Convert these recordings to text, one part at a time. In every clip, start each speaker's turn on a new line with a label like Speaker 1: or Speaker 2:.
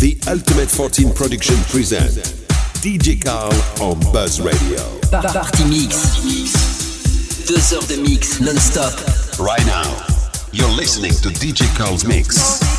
Speaker 1: The Ultimate 14 Production present DJ Carl on Buzz Radio.
Speaker 2: Party Mix. Deux heures de mix non-stop.
Speaker 1: Right now, you're listening to DJ Carl's Mix.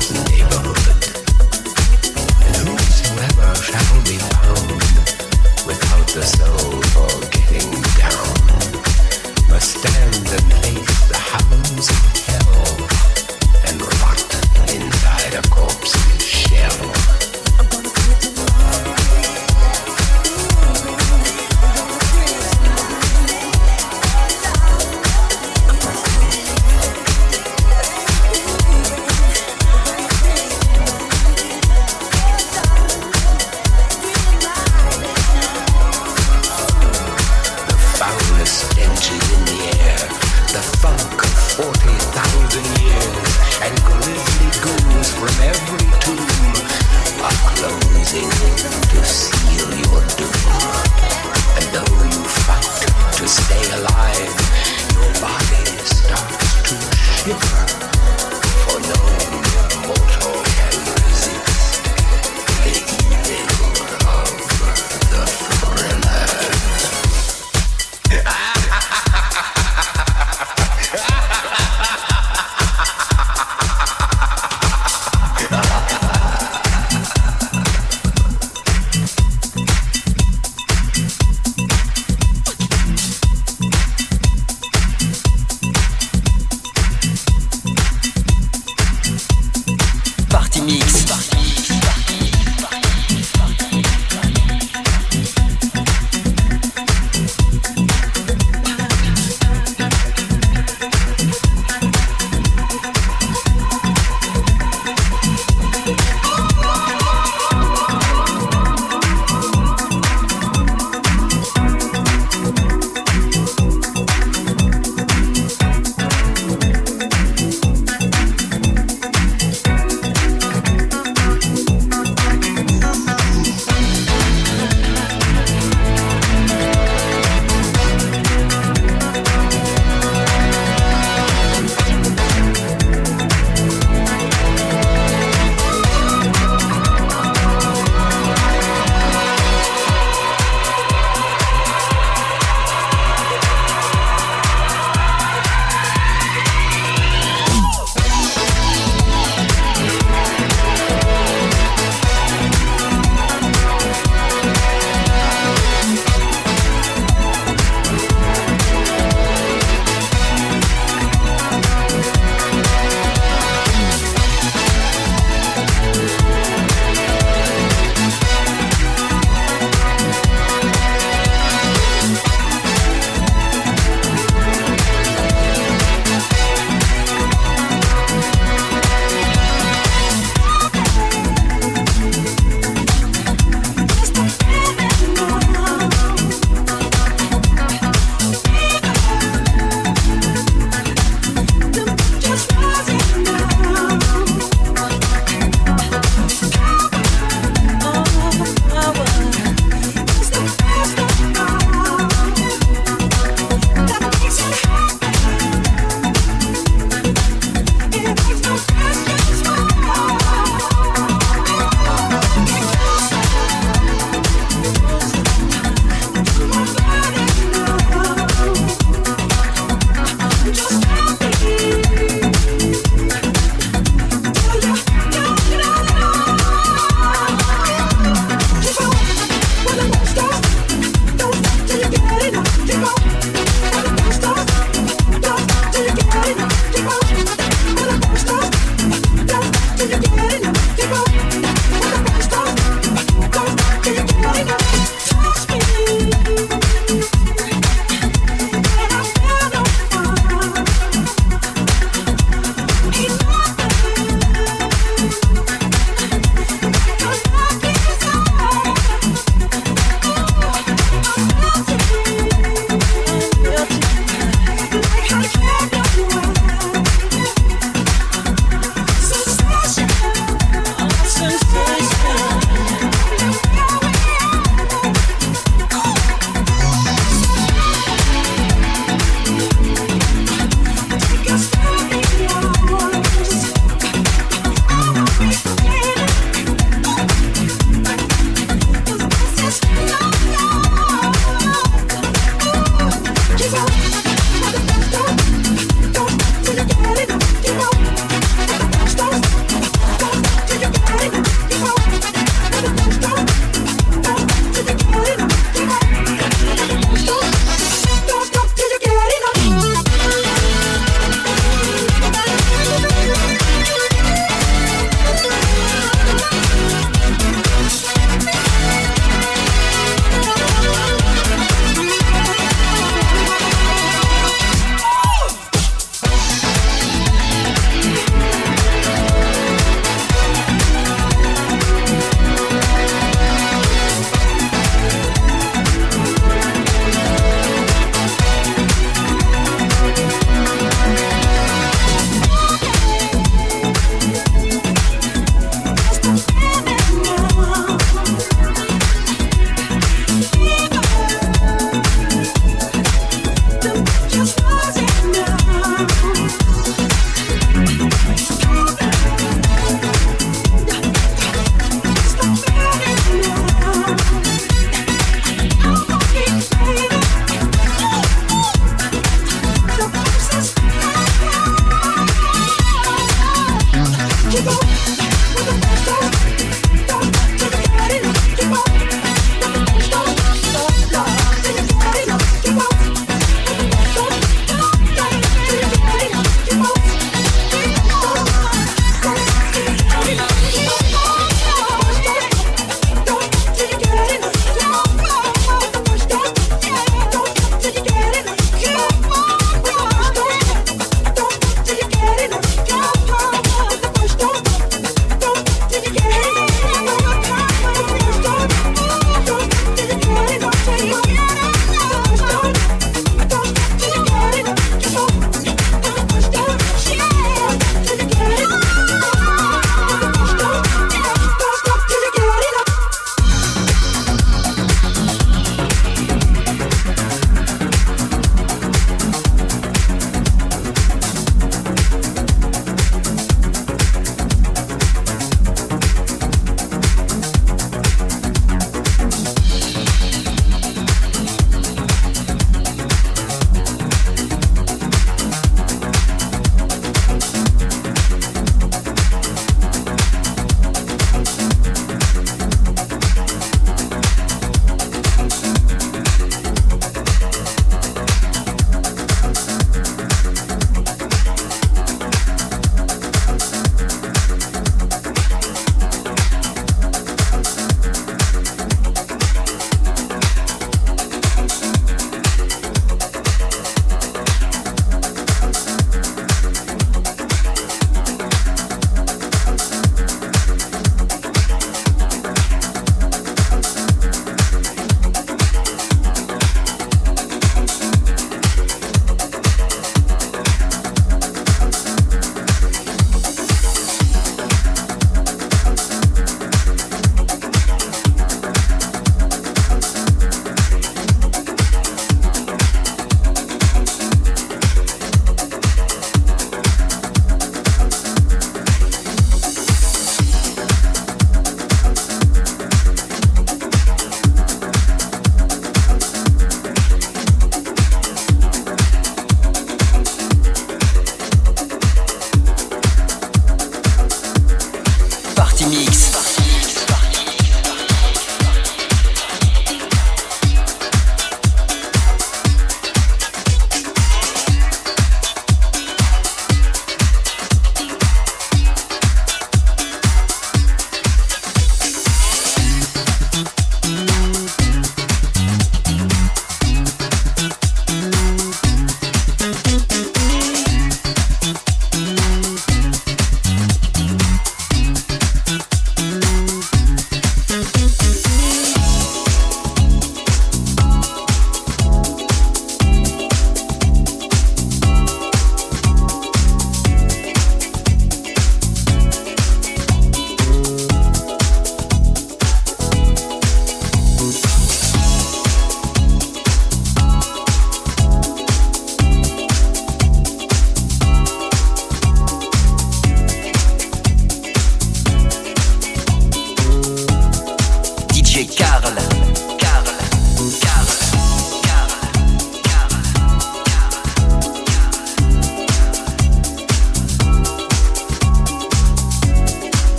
Speaker 3: thousand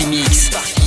Speaker 2: Party Mix.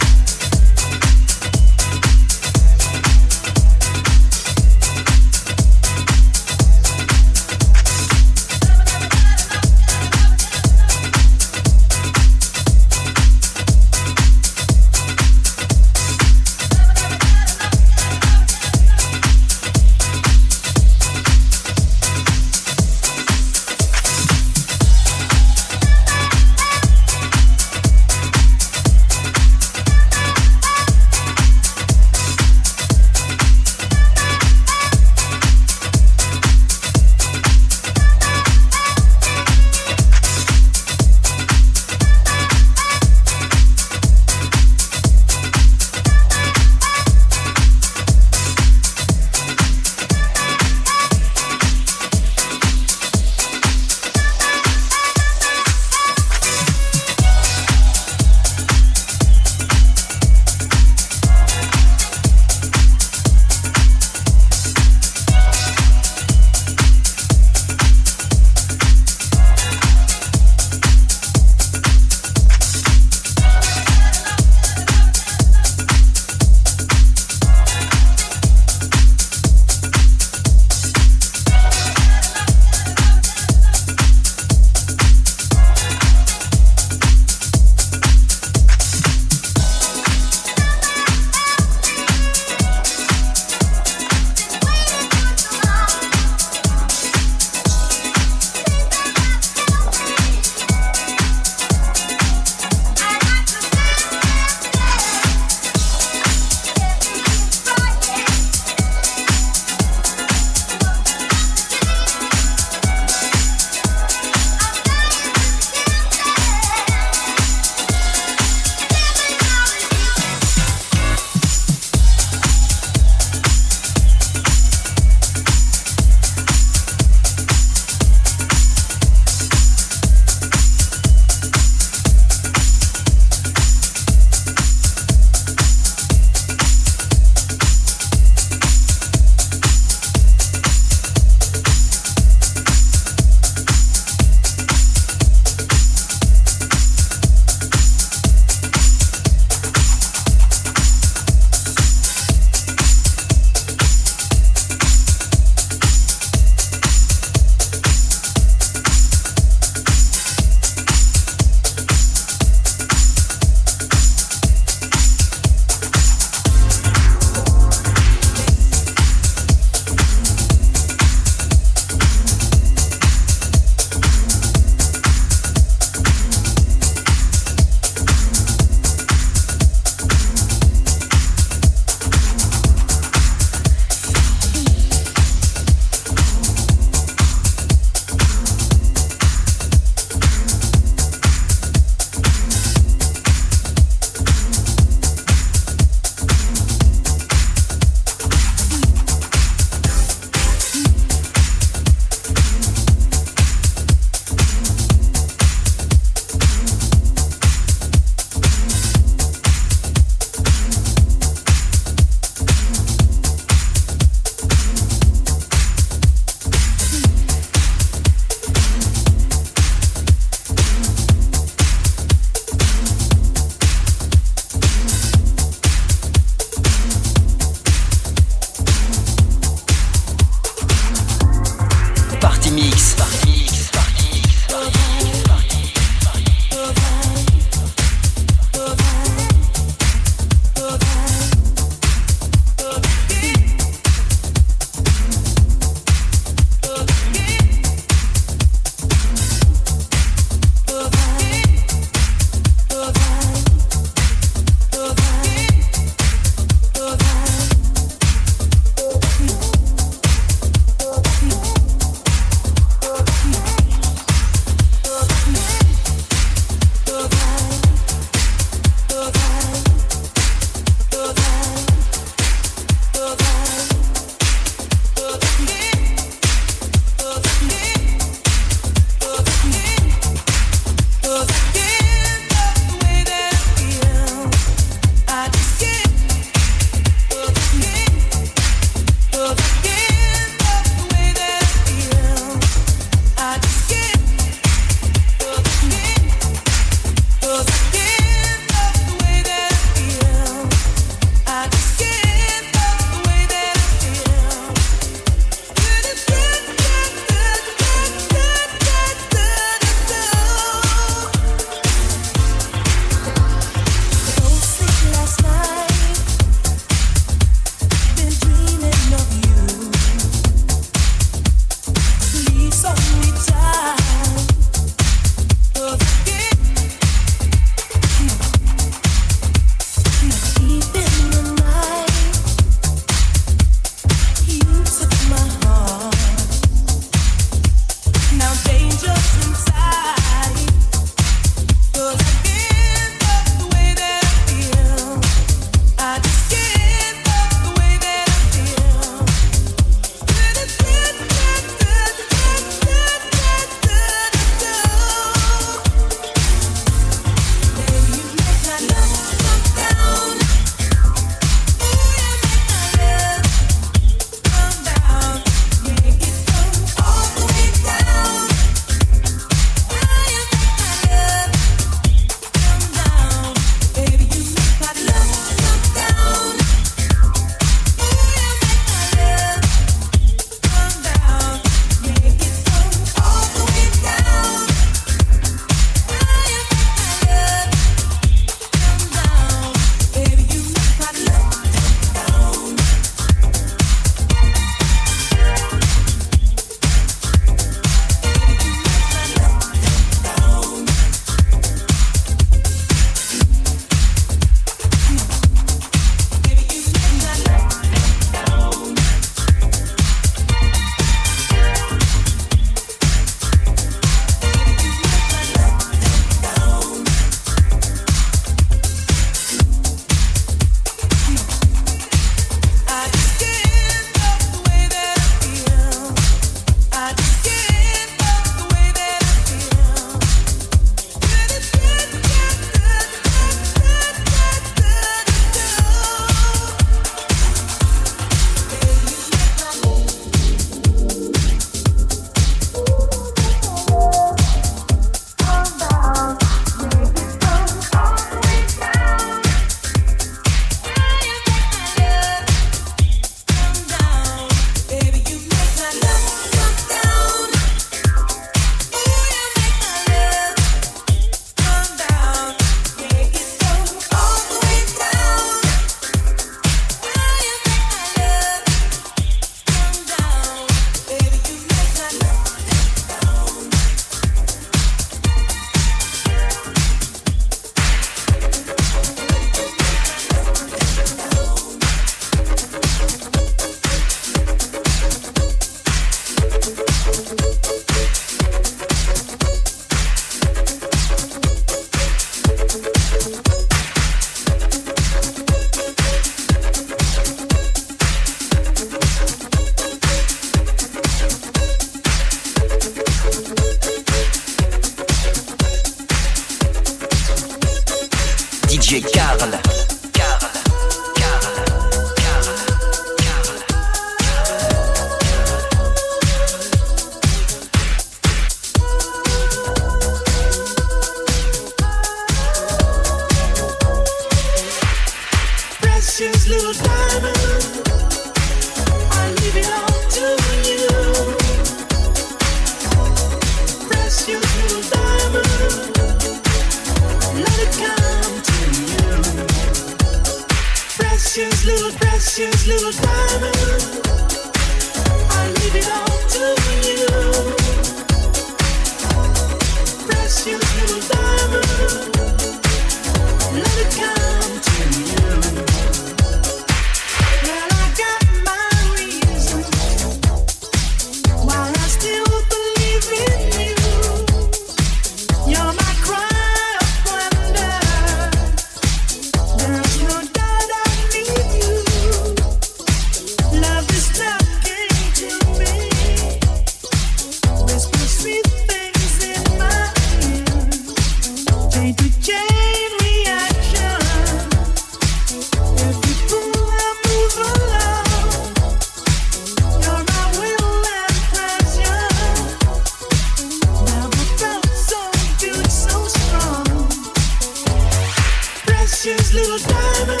Speaker 4: precious little diamond.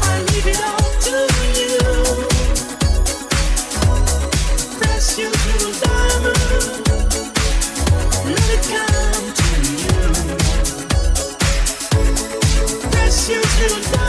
Speaker 4: I leave it all to you. Precious little diamond. Let it come to you. Precious little diamond.